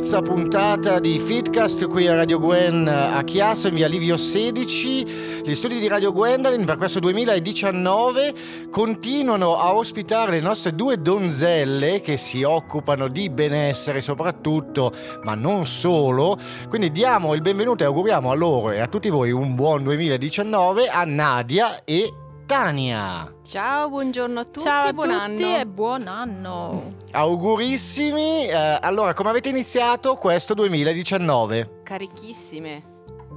terza puntata di Fitcast qui a Radio Gwen a Chiasso in via Livio 16. Gli studi di Radio Gwendolyn per questo 2019 continuano a ospitare le nostre due donzelle che si occupano di benessere soprattutto, ma non solo. Quindi diamo il benvenuto e auguriamo a loro e a tutti voi un buon 2019 a Nadia e Tania. Ciao, buongiorno a tutti, Ciao a buon tutti anno. e buon anno. Augurissimi. Eh, allora, come avete iniziato questo 2019? Carichissime,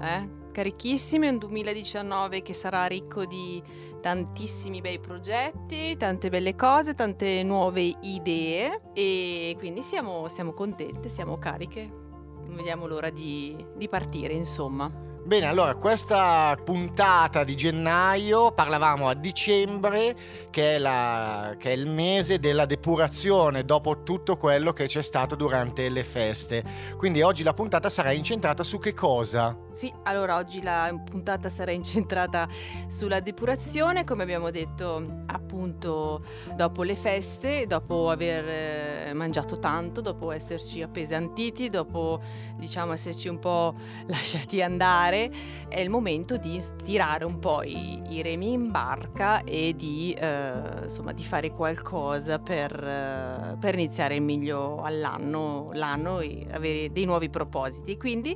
eh? Carichissime, un 2019 che sarà ricco di tantissimi bei progetti, tante belle cose, tante nuove idee e quindi siamo, siamo contente, siamo cariche. Non vediamo l'ora di, di partire, insomma. Bene, allora questa puntata di gennaio parlavamo a dicembre, che è, la- che è il mese della depurazione dopo tutto quello che c'è stato durante le feste. Quindi oggi la puntata sarà incentrata su che cosa? Sì, allora oggi la puntata sarà incentrata sulla depurazione, come abbiamo detto appunto dopo le feste, dopo aver eh, mangiato tanto, dopo esserci appesantiti, dopo diciamo esserci un po' lasciati andare, è il momento di tirare un po' i, i remi in barca e di, eh, insomma, di fare qualcosa per, eh, per iniziare meglio all'anno l'anno e avere dei nuovi propositi. Quindi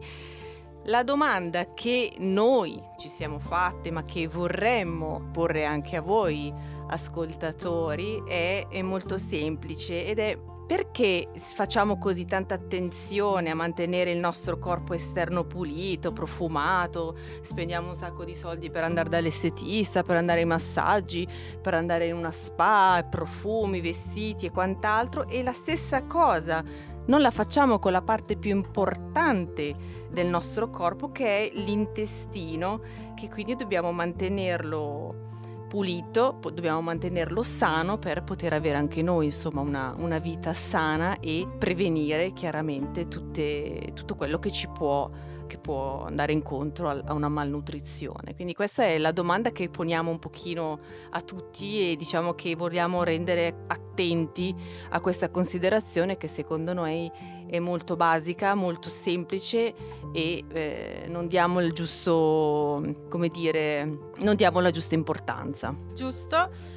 la domanda che noi ci siamo fatte, ma che vorremmo porre anche a voi ascoltatori, è, è molto semplice ed è perché facciamo così tanta attenzione a mantenere il nostro corpo esterno pulito, profumato, spendiamo un sacco di soldi per andare dall'estetista, per andare ai massaggi, per andare in una spa, profumi, vestiti e quant'altro e la stessa cosa non la facciamo con la parte più importante del nostro corpo che è l'intestino, che quindi dobbiamo mantenerlo pulito, dobbiamo mantenerlo sano per poter avere anche noi insomma una, una vita sana e prevenire chiaramente tutte- tutto quello che ci può, che può andare incontro a una malnutrizione. Quindi questa è la domanda che poniamo un pochino a tutti e diciamo che vogliamo rendere attenti a questa considerazione che secondo noi è molto basica, molto semplice e eh, non diamo il giusto, come dire, non diamo la giusta importanza. Giusto?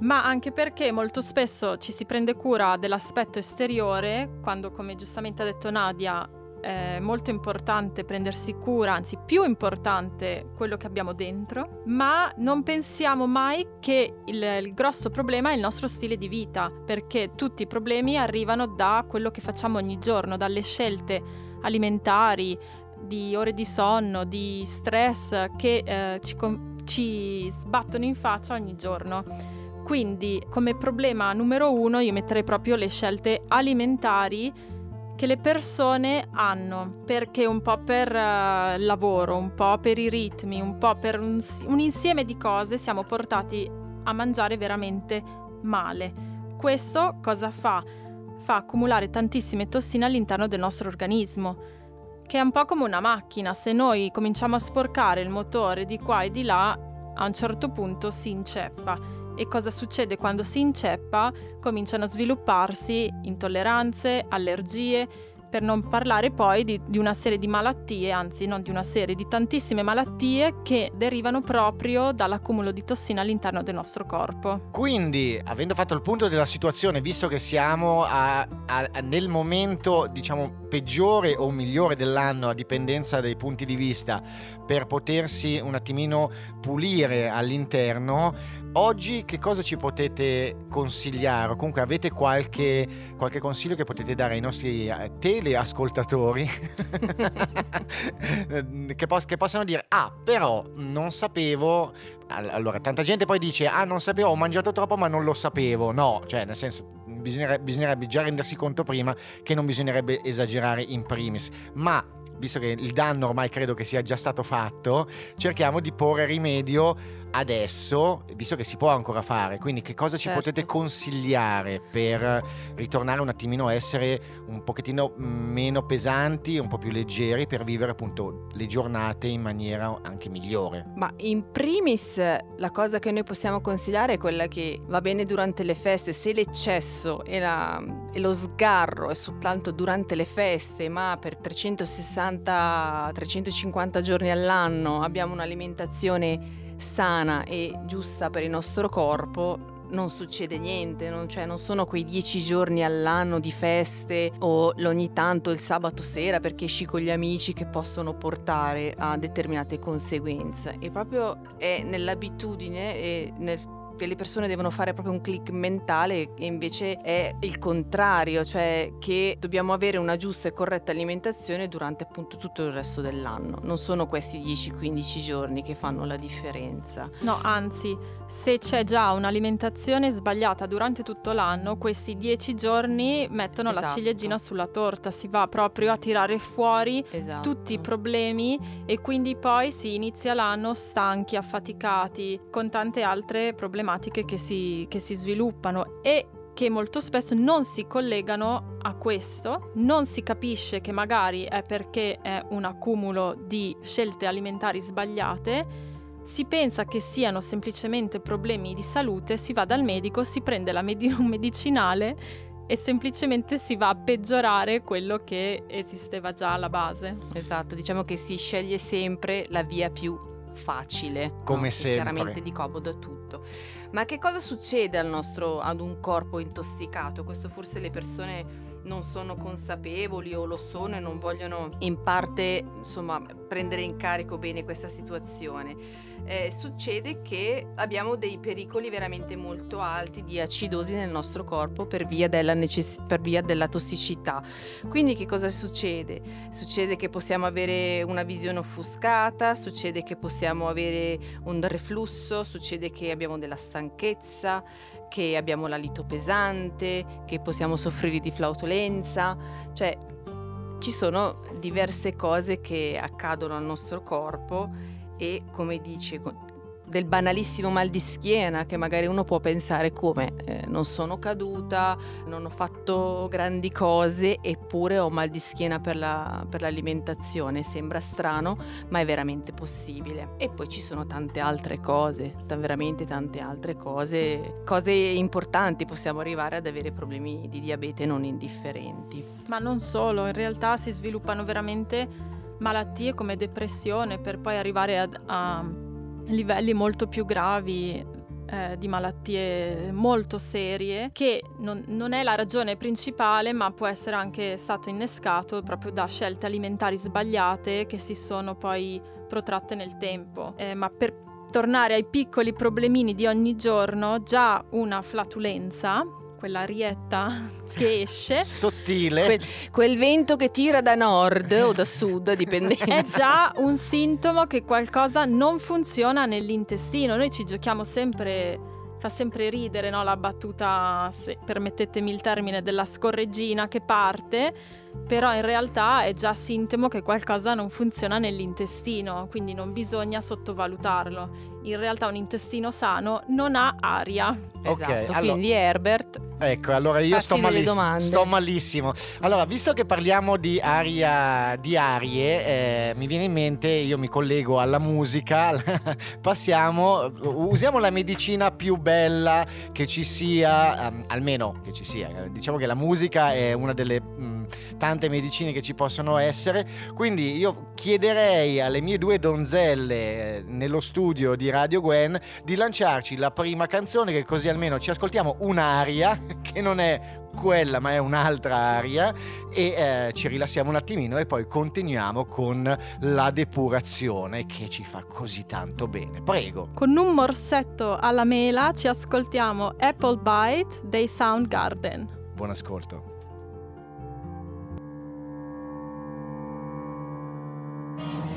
Ma anche perché molto spesso ci si prende cura dell'aspetto esteriore, quando come giustamente ha detto Nadia è molto importante prendersi cura, anzi più importante quello che abbiamo dentro, ma non pensiamo mai che il, il grosso problema è il nostro stile di vita, perché tutti i problemi arrivano da quello che facciamo ogni giorno, dalle scelte alimentari, di ore di sonno, di stress che eh, ci, com- ci sbattono in faccia ogni giorno. Quindi come problema numero uno io metterei proprio le scelte alimentari che le persone hanno, perché un po' per il lavoro, un po' per i ritmi, un po' per un, un insieme di cose siamo portati a mangiare veramente male. Questo cosa fa? Fa accumulare tantissime tossine all'interno del nostro organismo che è un po' come una macchina, se noi cominciamo a sporcare il motore di qua e di là, a un certo punto si inceppa. E cosa succede quando si inceppa? Cominciano a svilupparsi intolleranze, allergie, per non parlare poi di, di una serie di malattie, anzi non di una serie, di tantissime malattie che derivano proprio dall'accumulo di tossine all'interno del nostro corpo. Quindi, avendo fatto il punto della situazione, visto che siamo a- a- nel momento, diciamo, peggiore o migliore dell'anno, a dipendenza dei punti di vista, per potersi un attimino pulire all'interno, oggi che cosa ci potete consigliare? O comunque avete qualche, qualche consiglio che potete dare ai nostri eh, teleascoltatori che, pos- che possano dire, ah, però non sapevo All- Allora, tanta gente poi dice: Ah, non sapevo, ho mangiato troppo, ma non lo sapevo. No, cioè, nel senso, bisognerebbe, bisognerebbe già rendersi conto prima che non bisognerebbe esagerare in primis. Ma visto che il danno ormai credo che sia già stato fatto, cerchiamo di porre rimedio adesso, visto che si può ancora fare, quindi che cosa ci Certo. potete consigliare per ritornare un attimino a essere un pochettino meno pesanti, un po' più leggeri per vivere appunto le giornate in maniera anche migliore? Ma in primis la cosa che noi possiamo consigliare è quella che va bene durante le feste, se l'eccesso e, la- e lo sgarro è soltanto durante le feste, ma per 360-350 giorni all'anno abbiamo un'alimentazione sana e giusta per il nostro corpo, non succede niente, non, cioè, non sono quei dieci giorni all'anno di feste o ogni tanto il sabato sera perché esci con gli amici che possono portare a determinate conseguenze. E proprio è nell'abitudine e nel le persone devono fare proprio un click mentale e invece è il contrario, cioè che dobbiamo avere una giusta e corretta alimentazione durante appunto tutto il resto dell'anno. Non sono questi 10-15 giorni che fanno la differenza. No, anzi, se c'è già un'alimentazione sbagliata durante tutto l'anno, questi dieci giorni mettono la Esatto. ciliegina sulla torta, si va proprio a tirare fuori Esatto. tutti i problemi e quindi poi si inizia l'anno stanchi, affaticati, con tante altre problematiche che si, che si sviluppano e che molto spesso non si collegano a questo, non si capisce che magari è perché è un accumulo di scelte alimentari sbagliate, si pensa che siano semplicemente problemi di salute, si va dal medico, si prende la medi- un medicinale e semplicemente si va a peggiorare quello che esisteva già alla base. Esatto, diciamo che si sceglie sempre la via più facile, Come no? Sempre. chiaramente di comodo a tutto. Ma che cosa succede nostro, ad un corpo intossicato? Questo forse le persone non sono consapevoli o lo sono e non vogliono in parte insomma prendere in carico bene questa situazione. Eh, succede che abbiamo dei pericoli veramente molto alti di acidosi nel nostro corpo per via della, necess- per via della tossicità. Quindi che cosa succede? Succede che possiamo avere una visione offuscata, succede che possiamo avere un reflusso, succede che abbiamo della stanchezza, che abbiamo l'alito pesante, che possiamo soffrire di flautolenza, cioè ci sono diverse cose che accadono al nostro corpo e come dice del banalissimo mal di schiena che magari uno può pensare come eh, non sono caduta, non ho fatto grandi cose eppure ho mal di schiena per, la- per l'alimentazione, sembra strano ma è veramente possibile. E poi ci sono tante altre cose, ta- veramente tante altre cose, cose importanti, possiamo arrivare ad avere problemi di diabete non indifferenti. Ma non solo, in realtà si sviluppano veramente malattie come depressione per poi arrivare ad- a livelli molto più gravi eh, di malattie molto serie che non, non è la ragione principale ma può essere anche stato innescato proprio da scelte alimentari sbagliate che si sono poi protratte nel tempo. Eh, ma per tornare ai piccoli problemini di ogni giorno, già una flatulenza, quella rietta che esce, Sottile. Quel, quel vento che tira da nord o da sud, dipendendo. è già un sintomo che qualcosa non funziona nell'intestino. Noi ci giochiamo sempre, fa sempre ridere no? la battuta, se permettetemi il termine, della scorreggina che parte, però in realtà è già sintomo che qualcosa non funziona nell'intestino, quindi non bisogna sottovalutarlo. In realtà un intestino sano non ha aria. Esatto, Ok, allora- quindi Herbert, Ecco, allora io sto, domande. sto malissimo. Allora, visto che parliamo di aria, di arie, eh, mi viene in mente, io mi collego alla musica, passiamo, usiamo la medicina più bella che ci sia, ehm, almeno che ci sia. Diciamo che la musica è una delle mh, tante medicine che ci possono essere, quindi io chiederei alle mie due donzelle eh, nello studio di Radio Gwen di lanciarci la prima canzone che così almeno ci ascoltiamo un'aria che non è quella ma è un'altra aria e eh, ci rilassiamo un attimino e poi continuiamo con la depurazione che ci fa così tanto bene. Prego. Con un morsetto alla mela ci ascoltiamo Apple Bite dei Soundgarden. Buon ascolto. Thank you.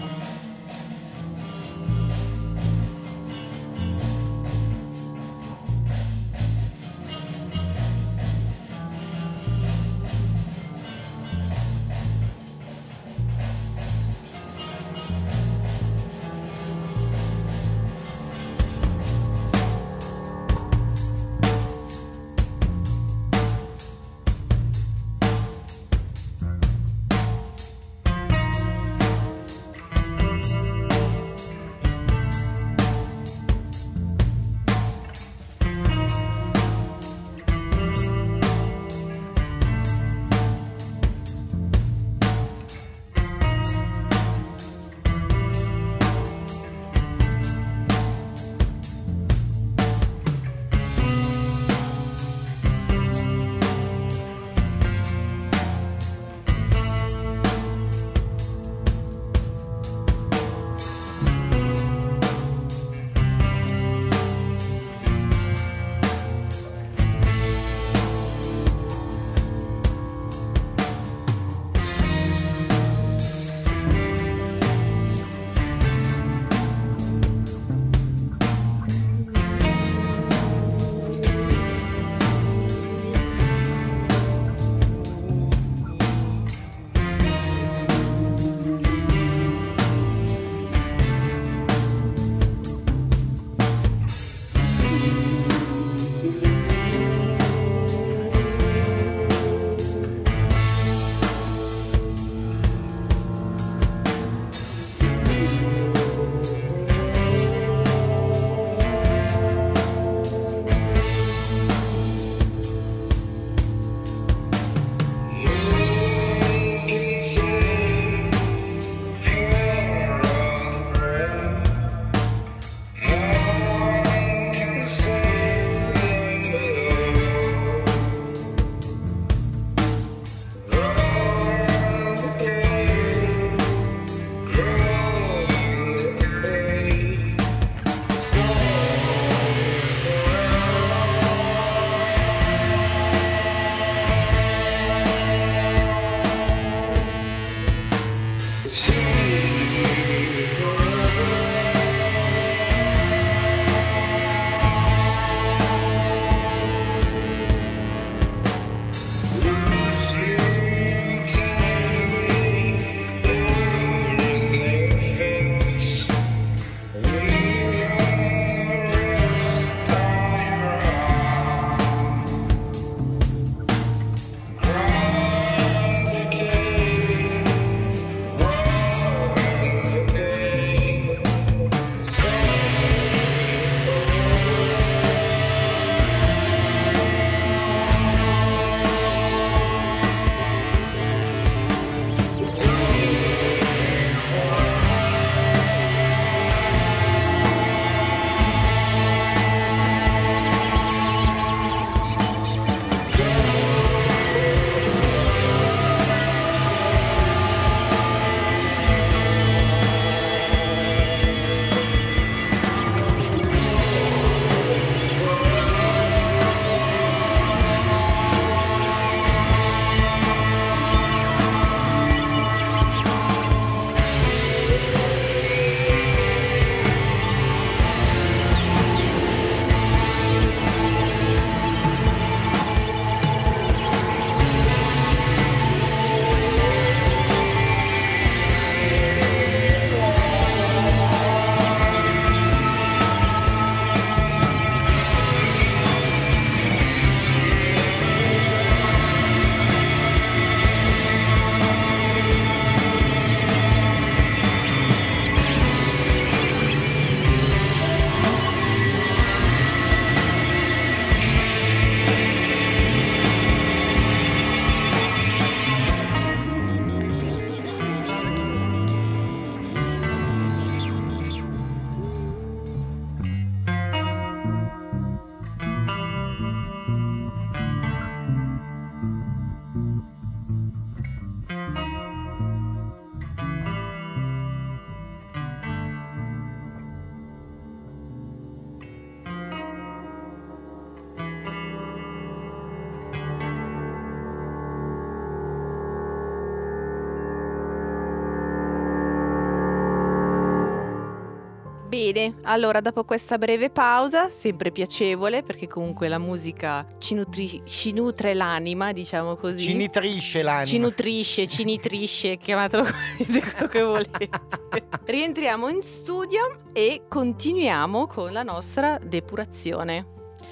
Bene, allora dopo questa breve pausa, sempre piacevole perché comunque la musica ci, nutri- ci nutre l'anima, diciamo così. Ci nitrisce l'anima. Ci nutrisce, ci nitrisce, chiamatelo quello che volete. Rientriamo in studio e continuiamo con la nostra depurazione.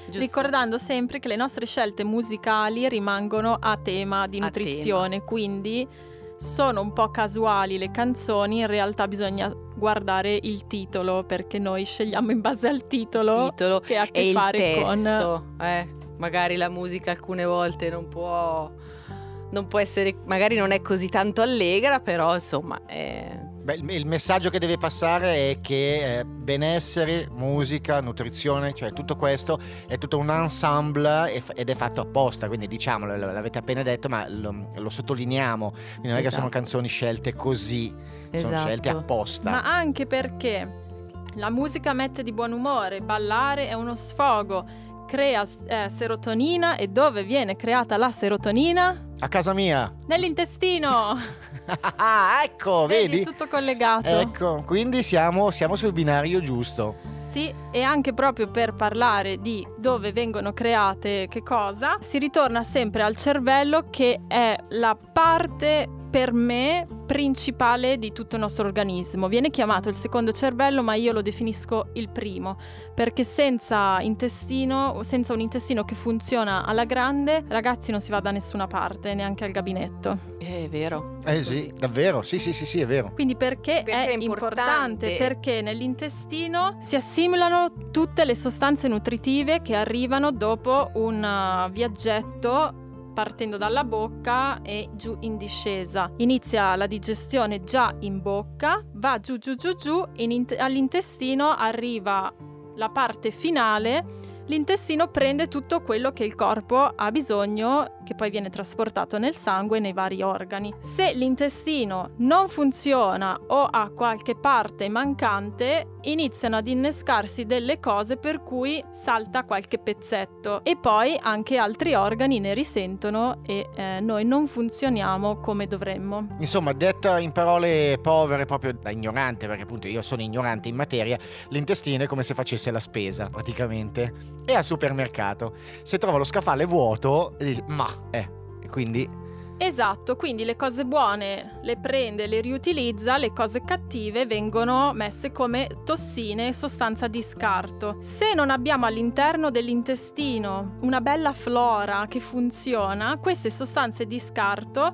Giusto? Ricordando sempre che le nostre scelte musicali rimangono a tema di nutrizione, tema. quindi sono un po' casuali le canzoni, in realtà bisogna guardare il titolo perché noi scegliamo in base al titolo, titolo che ha a che fare con. Eh, magari la musica alcune volte non può, non può essere, magari non è così tanto allegra, però insomma è... Beh, il, messaggio che deve passare è che eh, benessere, musica, nutrizione, cioè tutto questo è tutto un ensemble ed è fatto apposta, quindi diciamolo, l'avete appena detto, ma lo, lo sottolineiamo, quindi non è che sono Esatto. canzoni scelte così, sono Esatto. scelte apposta. Ma anche perché la musica mette di buon umore, ballare è uno sfogo, crea eh, serotonina e dove viene creata la serotonina? A casa mia. Nell'intestino! Ah, ecco, Vedi, vedi? tutto collegato. Ecco, quindi siamo, siamo sul binario giusto. Sì, e anche proprio per parlare di dove vengono create che cosa, si ritorna sempre al cervello che è la parte per me principale di tutto il nostro organismo. Viene chiamato il secondo cervello, ma io lo definisco il primo, perché senza intestino, senza un intestino che funziona alla grande, ragazzi non si va da nessuna parte, neanche al gabinetto. È vero. Eh sì, davvero, sì sì sì sì, è vero. Quindi perché, Perché è, è importante? importante? Perché nell'intestino si assimilano tutte le sostanze nutritive che arrivano dopo un uh, viaggetto partendo dalla bocca e giù in discesa. Inizia la digestione già in bocca, va giù giù giù giù, in int- all'intestino arriva la parte finale. L'intestino prende tutto quello che il corpo ha bisogno, che poi viene trasportato nel sangue e nei vari organi. Se l'intestino non funziona o ha qualche parte mancante, iniziano ad innescarsi delle cose per cui salta qualche pezzetto e poi anche altri organi ne risentono e eh, noi non funzioniamo come dovremmo. Insomma, detta in parole povere, proprio da ignorante, perché appunto io sono ignorante in materia, l'intestino è come se facesse la spesa, praticamente. E al supermercato, se trova lo scaffale vuoto, ma, eh, quindi... Esatto, quindi le cose buone le prende, le riutilizza, le cose cattive vengono messe come tossine, sostanza di scarto. Se non abbiamo all'interno dell'intestino una bella flora che funziona, queste sostanze di scarto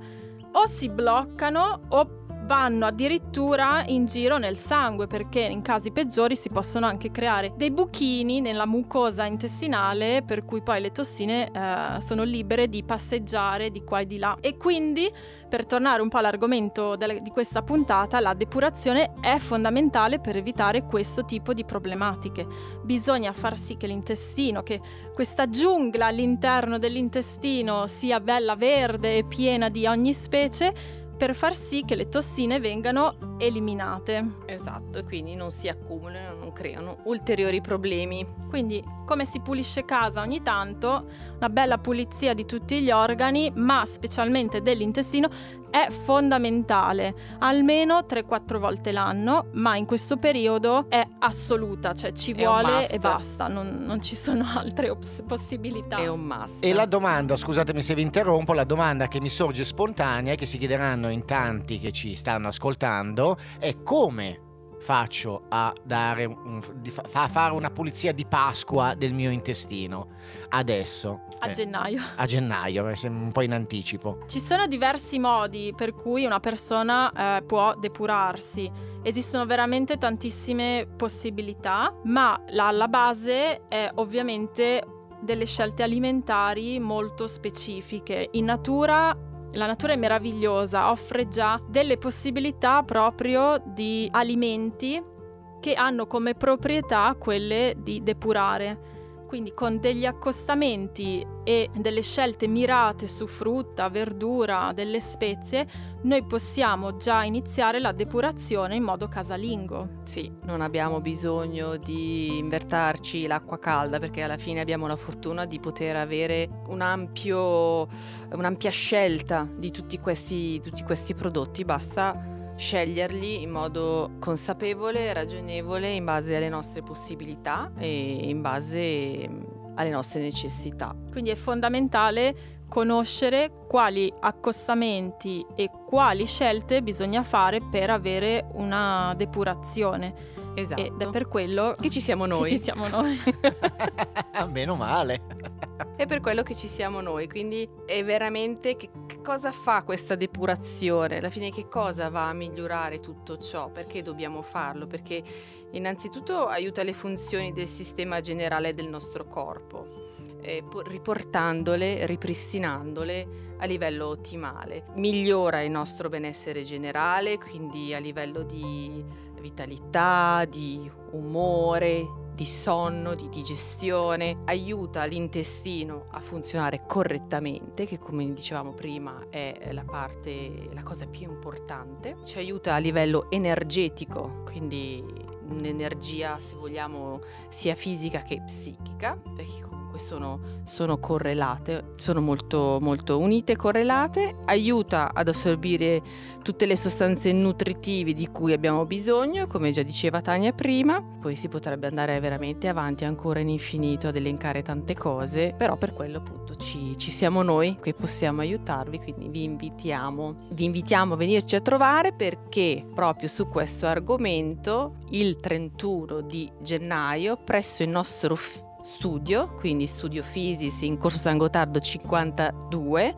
o si bloccano o vanno addirittura in giro nel sangue perché in casi peggiori si possono anche creare dei buchini nella mucosa intestinale per cui poi le tossine eh, sono libere di passeggiare di qua e di là. E quindi per tornare un po' all'argomento delle- di questa puntata la depurazione è fondamentale per evitare questo tipo di problematiche. Bisogna far sì che l'intestino che questa giungla all'interno dell'intestino sia bella verde e piena di ogni specie per far sì che le tossine vengano eliminate. Esatto, e quindi non si accumulano, non creano ulteriori problemi. Quindi, come si pulisce casa ogni tanto, una bella pulizia di tutti gli organi, ma specialmente dell'intestino, è fondamentale, almeno 3-4 volte l'anno, ma in questo periodo è assoluta, cioè ci È vuole e basta, non, non ci sono altre ops- possibilità. È un must. E la domanda, scusatemi se vi interrompo, la domanda che mi sorge spontanea e che si chiederanno in tanti che ci stanno ascoltando è come faccio a, dare un- a fare una pulizia di Pasqua del mio intestino adesso, A eh, gennaio. a gennaio, eh, un po' in anticipo. Ci sono diversi modi per cui una persona eh, può depurarsi. Esistono veramente tantissime possibilità, ma la, la base è ovviamente delle scelte alimentari molto specifiche. In natura la natura è meravigliosa, offre già delle possibilità proprio di alimenti che hanno come proprietà quelle di depurare. Quindi con degli accostamenti e delle scelte mirate su frutta, verdura, delle spezie, noi possiamo già iniziare la depurazione in modo casalingo. Sì, non abbiamo bisogno di invertarci l'acqua calda perché alla fine abbiamo la fortuna di poter avere un ampio, un'ampia scelta di tutti questi, tutti questi prodotti. Basta sceglierli in modo consapevole, ragionevole, in base alle nostre possibilità e in base alle nostre necessità. Quindi è fondamentale conoscere quali accostamenti e quali scelte bisogna fare per avere una depurazione. Esatto. Ed è per quello che ci siamo noi. Che ci siamo noi. Meno male. È per quello che ci siamo noi, quindi è veramente che, che, cosa fa questa depurazione? Alla fine che cosa va a migliorare tutto ciò? Perché dobbiamo farlo? Perché innanzitutto aiuta le funzioni del sistema generale del nostro corpo eh, riportandole, ripristinandole a livello ottimale. Migliora il nostro benessere generale, quindi a livello di vitalità, di umore, di sonno, di digestione, aiuta l'intestino a funzionare correttamente, che come dicevamo prima è la parte, la cosa più importante, ci aiuta a livello energetico, quindi un'energia se vogliamo sia fisica che psichica, perché comunque sono, sono correlate, sono molto, molto unite e correlate, aiuta ad assorbire tutte le sostanze nutritive di cui abbiamo bisogno, come già diceva Tania prima, poi si potrebbe andare veramente avanti ancora in infinito ad elencare tante cose, però per quello appunto ci, ci siamo noi che possiamo aiutarvi, quindi vi invitiamo, vi invitiamo a venirci a trovare perché proprio su questo argomento il 31 di gennaio presso il nostro ufficio studio, quindi studio Fisis in Corso San Gotardo 52,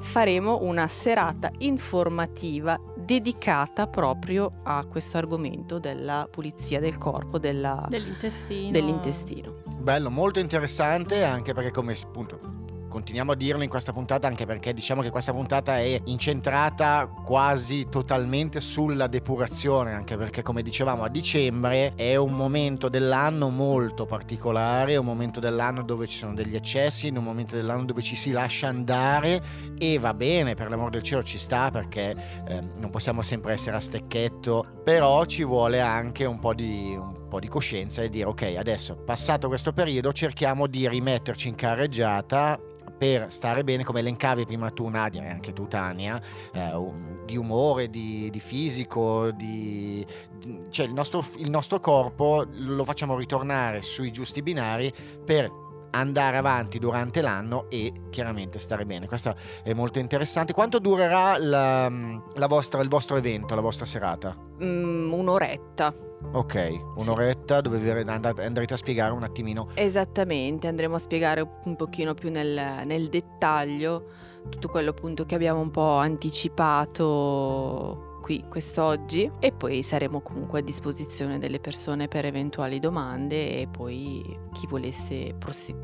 faremo una serata informativa dedicata proprio a questo argomento della pulizia del corpo, della, dell'intestino. dell'intestino. Bello, molto interessante anche perché come appunto continuiamo a dirlo in questa puntata anche perché diciamo che questa puntata è incentrata quasi totalmente sulla depurazione, anche perché come dicevamo a dicembre è un momento dell'anno molto particolare, un momento dell'anno dove ci sono degli eccessi, è un momento dell'anno dove ci si lascia andare e va bene, per l'amor del cielo ci sta perché eh, non possiamo sempre essere a stecchetto, però ci vuole anche un po' di... Un po' di coscienza e dire ok adesso passato questo periodo cerchiamo di rimetterci in carreggiata per stare bene, come elencavi prima tu Nadia e anche tu Tania, eh, di umore, di, di fisico, di, di, cioè il nostro, il nostro corpo lo facciamo ritornare sui giusti binari per andare avanti durante l'anno e chiaramente stare bene. Questo è molto interessante. Quanto durerà la, la vostra, il vostro evento, la vostra serata? Mm, un'oretta. Ok, un'oretta dove andrete a spiegare un attimino. Esattamente, andremo a spiegare un pochino più nel, nel dettaglio tutto quello appunto che abbiamo un po' anticipato qui quest'oggi e poi saremo comunque a disposizione delle persone per eventuali domande e poi chi volesse,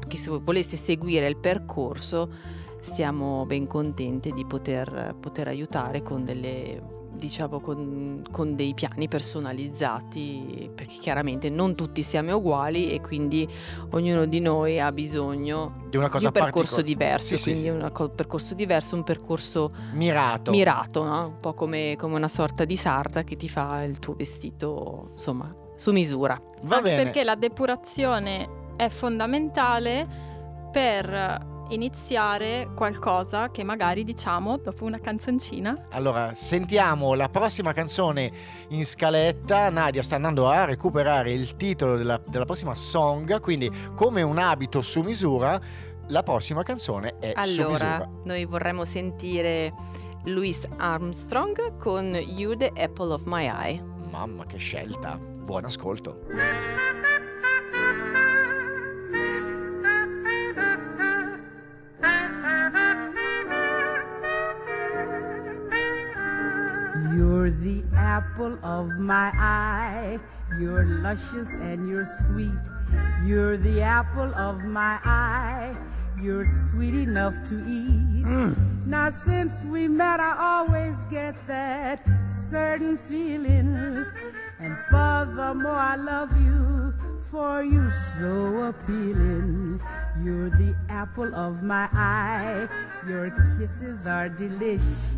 chi volesse seguire il percorso siamo ben contenti di poter, poter aiutare con delle diciamo con, con, dei piani personalizzati perché chiaramente non tutti siamo uguali e quindi ognuno di noi ha bisogno di, una cosa di un percorso diverso sì, quindi sì, un sì. percorso diverso un percorso mirato, mirato no? un po' come, come, una sorta di sarta che ti fa il tuo vestito insomma su misura Va Anche bene. perché la depurazione è fondamentale per iniziare qualcosa che magari diciamo dopo una canzoncina. Allora, sentiamo la prossima canzone in scaletta. Nadia sta andando a recuperare il titolo della, della prossima song, quindi come un abito su misura, la prossima canzone è allora, su misura. noi vorremmo sentire Louis Armstrong con You the Apple of My Eye. Mamma che scelta. Buon ascolto. Apple of my eye. You're luscious and you're sweet. You're the apple of my eye. You're sweet enough to eat. Mm. Now, since we met, I always get that certain feeling. And furthermore, I love you, for you're so appealing. You're the apple of my eye. Your kisses are delish.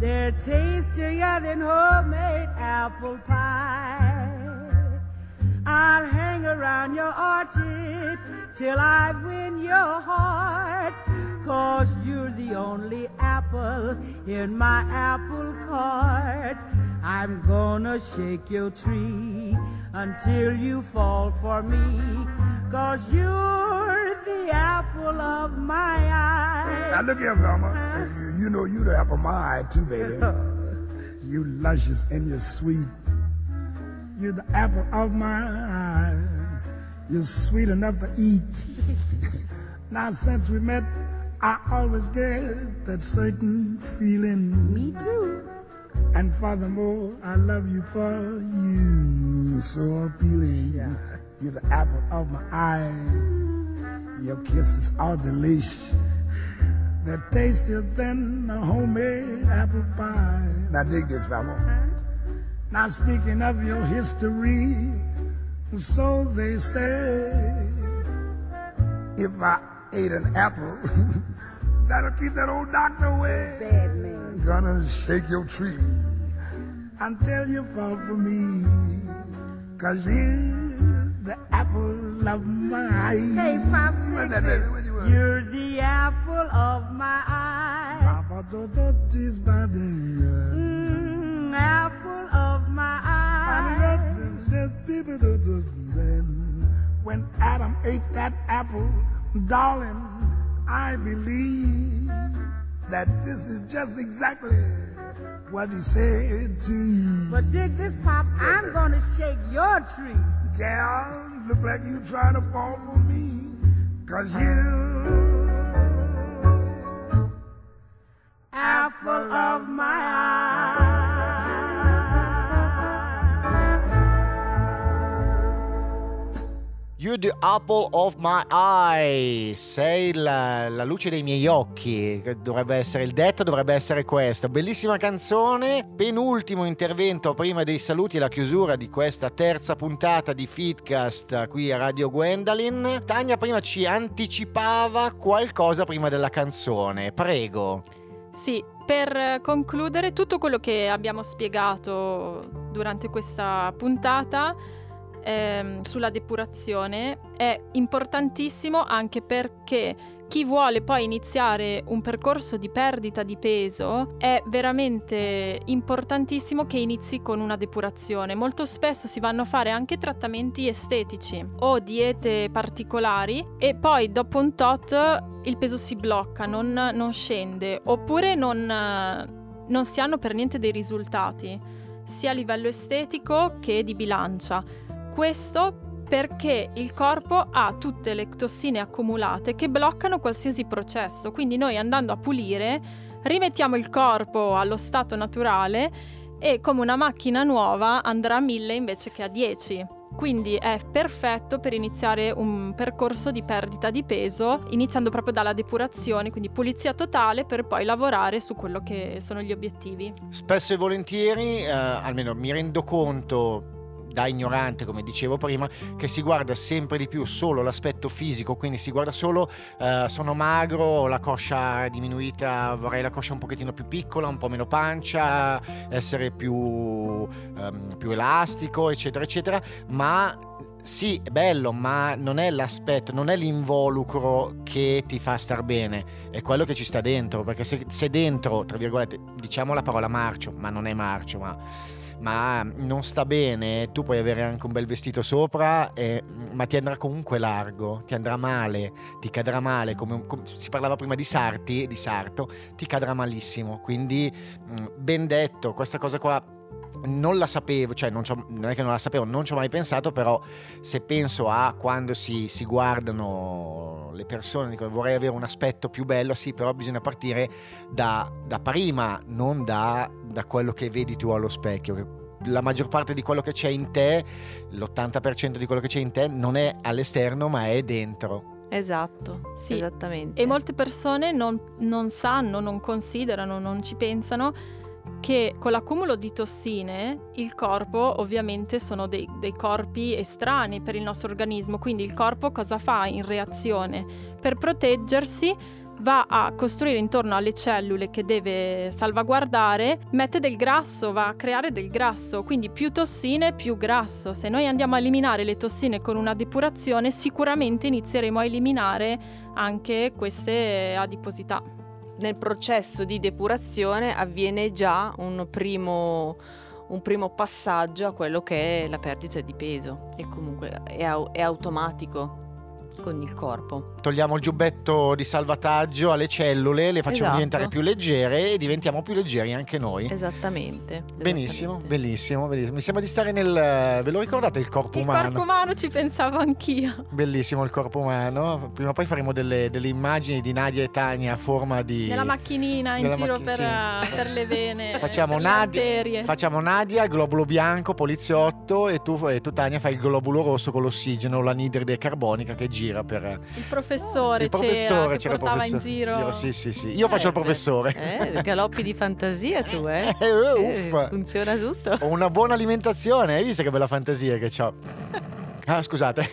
They're tastier than homemade apple pie. I'll hang around your orchard till I win your heart. Cause you're the only apple in my apple cart. I'm gonna shake your tree until you fall for me. Cause you're the apple of my eye. Now look here, Velma. You know you the apple of my eye too, baby. you luscious and you're sweet. You're the apple of my eye. You're sweet enough to eat. now since we met, I always get that certain feeling. Me too. And furthermore, I love you for you so appealing. Yeah. You're the apple of my eye. Your kisses are delish. They're tastier than a homemade apple pie. Now dig this, fella. Now speaking of your history, so they say, if I ate an apple, that'll keep that old doctor away. Bad man. Gonna shake your tree until you fall for me. Cause you're the apple of my eye. Hey, Pops, take What's that, baby? this. What you want? You're the apple of my eye. Papa, do- do- tease my baby. Mm, apple of my eye. let this just be but do- do- Then, when Adam ate that apple, darling, I believe that this is just exactly what he said to you. But dig this, Pops. I'm gonna shake your tree. Gal, look like you trying to fall for me. Cause you Apple of my eye. You the apple of my eye. Sei la, la luce dei miei occhi. Dovrebbe essere il detto, dovrebbe essere questo. Bellissima canzone. Penultimo intervento prima dei saluti e la chiusura di questa terza puntata di Feedcast qui a Radio Gwendolyn. Tania prima ci anticipava qualcosa prima della canzone. Prego. Sì, per concludere tutto quello che abbiamo spiegato durante questa puntata ehm, sulla depurazione è importantissimo anche perché chi vuole poi iniziare un percorso di perdita di peso è veramente importantissimo che inizi con una depurazione. Molto spesso si vanno a fare anche trattamenti estetici o diete particolari e poi dopo un tot il peso si blocca, non, non scende oppure non, non si hanno per niente dei risultati sia a livello estetico che di bilancia. Questo perché il corpo ha tutte le tossine accumulate che bloccano qualsiasi processo, quindi noi andando a pulire rimettiamo il corpo allo stato naturale e come una macchina nuova andrà a 1000 invece che a 10. Quindi è perfetto per iniziare un percorso di perdita di peso, iniziando proprio dalla depurazione, quindi pulizia totale per poi lavorare su quello che sono gli obiettivi. Spesso e volentieri, eh, almeno mi rendo conto da ignorante, come dicevo prima, che si guarda sempre di più solo l'aspetto fisico, quindi si guarda solo eh, sono magro, la coscia è diminuita, vorrei la coscia un pochettino più piccola, un po' meno pancia, essere più, ehm, più elastico, eccetera, eccetera, ma sì, è bello, ma non è l'aspetto, non è l'involucro che ti fa star bene, è quello che ci sta dentro, perché se, se dentro, tra virgolette, diciamo la parola marcio, ma non è marcio, ma, ma non sta bene, tu puoi avere anche un bel vestito sopra, eh, ma ti andrà comunque largo, ti andrà male, ti cadrà male, come, come si parlava prima di sarti, di sarto, ti cadrà malissimo, quindi mh, ben detto, questa cosa qua non la sapevo, cioè non, non, è che non la sapevo, non ci ho mai pensato, però se penso a quando si, si guardano le persone, dicono vorrei avere un aspetto più bello, sì, però bisogna partire da, da prima, non da, da quello che vedi tu allo specchio. La maggior parte di quello che c'è in te, l'80% di quello che c'è in te non è all'esterno ma è dentro. Esatto, Sì. esattamente. E molte persone non, non sanno, non considerano, non ci pensano che con l'accumulo di tossine il corpo ovviamente sono dei, dei, corpi estranei per il nostro organismo, quindi il corpo cosa fa in reazione? Per proteggersi va a costruire intorno alle cellule che deve salvaguardare, mette del grasso, va a creare del grasso, quindi più tossine più grasso. Se noi andiamo a eliminare le tossine con una depurazione sicuramente inizieremo a eliminare anche queste adiposità. Nel processo di depurazione avviene già un primo, un primo passaggio a quello che è la perdita di peso. E comunque è, è automatico con il corpo. Togliamo il giubbetto di salvataggio alle cellule, le facciamo Esatto. diventare più leggere e diventiamo più leggeri anche noi. Esattamente. Benissimo, esattamente. bellissimo, bellissimo. Mi sembra di stare nel... Ve lo ricordate il corpo Il umano? corpo umano ci pensavo anch'io. Bellissimo il corpo umano. Prima o poi faremo delle, delle immagini di Nadia e Tania a forma di... Nella macchinina in Nella giro macchi- per, sì. eh, per le vene. Facciamo Nadia, arterie. facciamo Nadia, il globulo bianco, poliziotto e tu, e tu Tania fai il globulo rosso con l'ossigeno, l'anidride carbonica che gira per... Il professore, il professore c'era, c'era professore. in giro. Sì, sì, sì. Io faccio il Eh, professore. Eh, galoppi di fantasia tu, eh? Eh, Eh, uffa. funziona tutto. Ho una buona alimentazione, hai visto che bella fantasia che ho? Ah, scusate.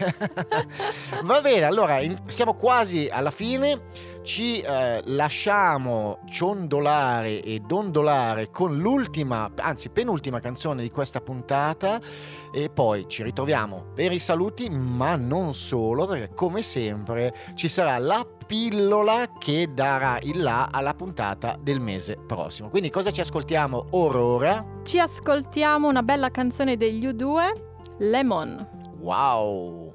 Va bene, allora in- siamo quasi alla fine. Ci eh, lasciamo ciondolare e dondolare con l'ultima, anzi penultima canzone di questa puntata e poi ci ritroviamo per i saluti, ma non solo, perché come sempre ci sarà la pillola che darà il là alla puntata del mese prossimo. Quindi cosa ci ascoltiamo or ora? Ci ascoltiamo una bella canzone degli U2, Lemon. Wow!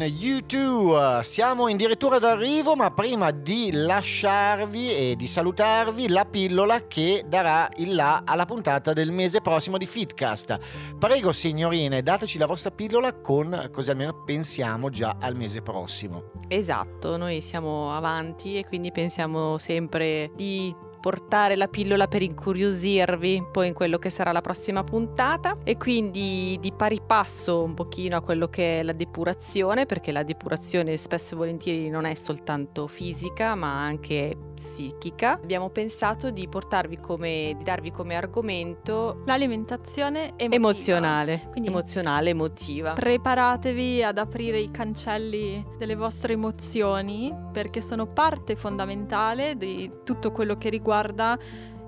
Lemon, U2, siamo addirittura d'arrivo, ma prima di lasciarvi e di salutarvi, la pillola che darà il là alla puntata del mese prossimo di Fitcast. Prego signorine, dateci la vostra pillola con così almeno pensiamo già al mese prossimo. Esatto, noi siamo avanti e quindi pensiamo sempre di portare la pillola per incuriosirvi poi in quello che sarà la prossima puntata. E quindi di pari passo un pochino a quello che è la depurazione perché la depurazione spesso e volentieri non è soltanto fisica ma anche psichica. Abbiamo pensato di portarvi come di darvi come argomento L'alimentazione emotiva. emozionale Quindi- emozionale emotiva. Preparatevi ad aprire i cancelli delle vostre emozioni perché sono parte fondamentale di tutto quello che riguarda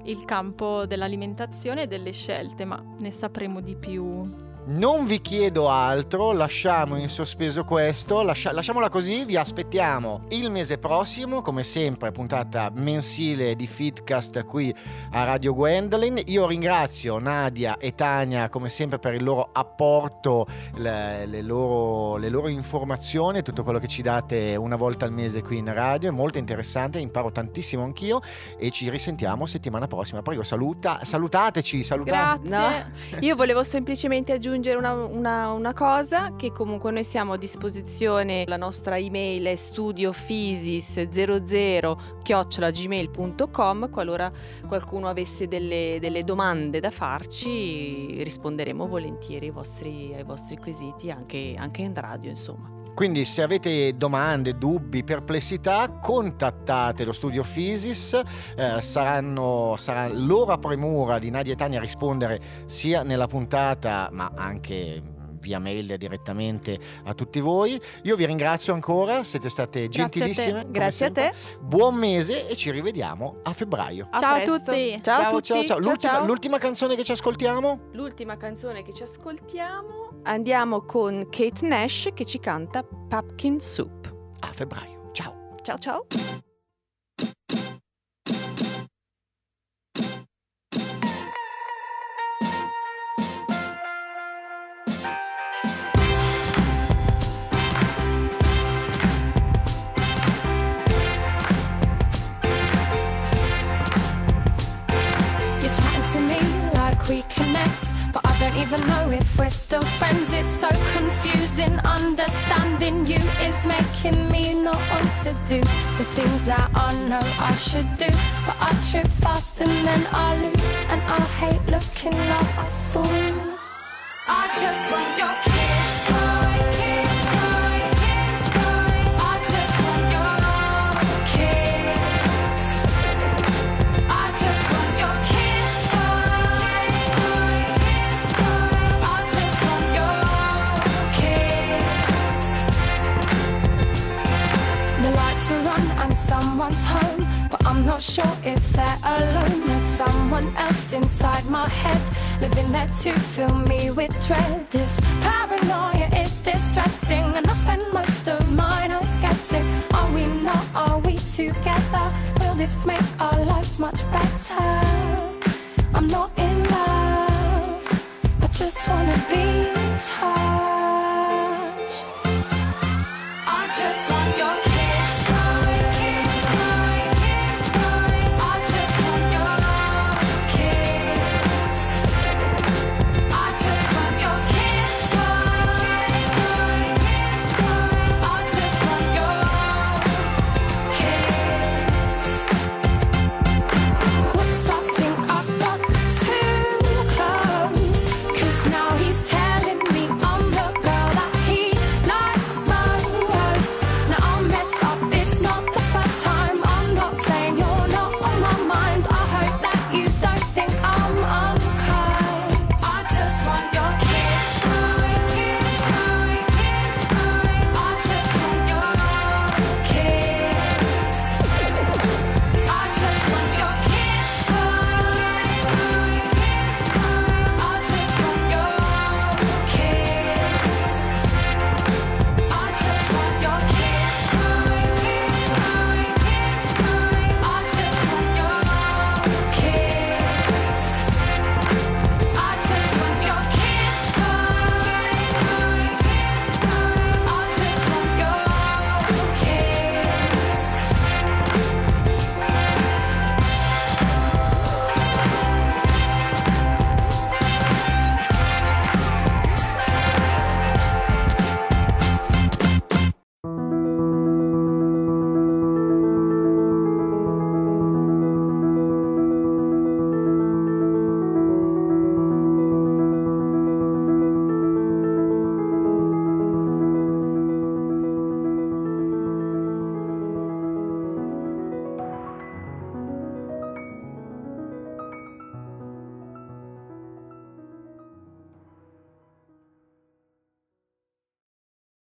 il campo dell'alimentazione e delle scelte, ma ne sapremo di più. Non vi chiedo altro, lasciamo in sospeso questo, lascia- lasciamola così, vi aspettiamo il mese prossimo, come sempre, puntata mensile di Fitcast qui a Radio Gwendolyn. Io ringrazio Nadia e Tania come sempre per il loro apporto, le, le loro, le loro informazioni, tutto quello che ci date una volta al mese qui in radio, è molto interessante, imparo tantissimo anch'io e ci risentiamo settimana prossima. Prego, saluta, salutateci, salutate. Grazie. Io volevo semplicemente aggiungere una, una- una cosa, che comunque noi siamo a disposizione, la nostra email è studiofisis00 gmail.com qualora qualcuno avesse delle, delle domande da farci risponderemo volentieri ai vostri, ai vostri quesiti anche, anche in radio insomma. Quindi se avete domande, dubbi, perplessità, contattate lo studio Fisis, eh, saranno, sarà loro a premura di Nadia e Tania a rispondere sia nella puntata ma anche via mail direttamente a tutti voi. Io vi ringrazio ancora, siete state Grazie a te. gentilissime. Grazie a te. Buon mese e ci rivediamo a febbraio. A Ciao a tutti. Ciao, a tutti. ciao, ciao. L'ultima, ciao. l'ultima canzone che ci ascoltiamo? L'ultima canzone che ci ascoltiamo andiamo con Kate Nash che ci canta Pumpkin Soup. A febbraio. Ciao. Ciao ciao. Don't even know if we're still friends. It's so confusing. Understanding you is making me not want to do the things that I know I should do. But I trip fast and then I lose, and I hate looking like a fool. I just want your kiss, inside my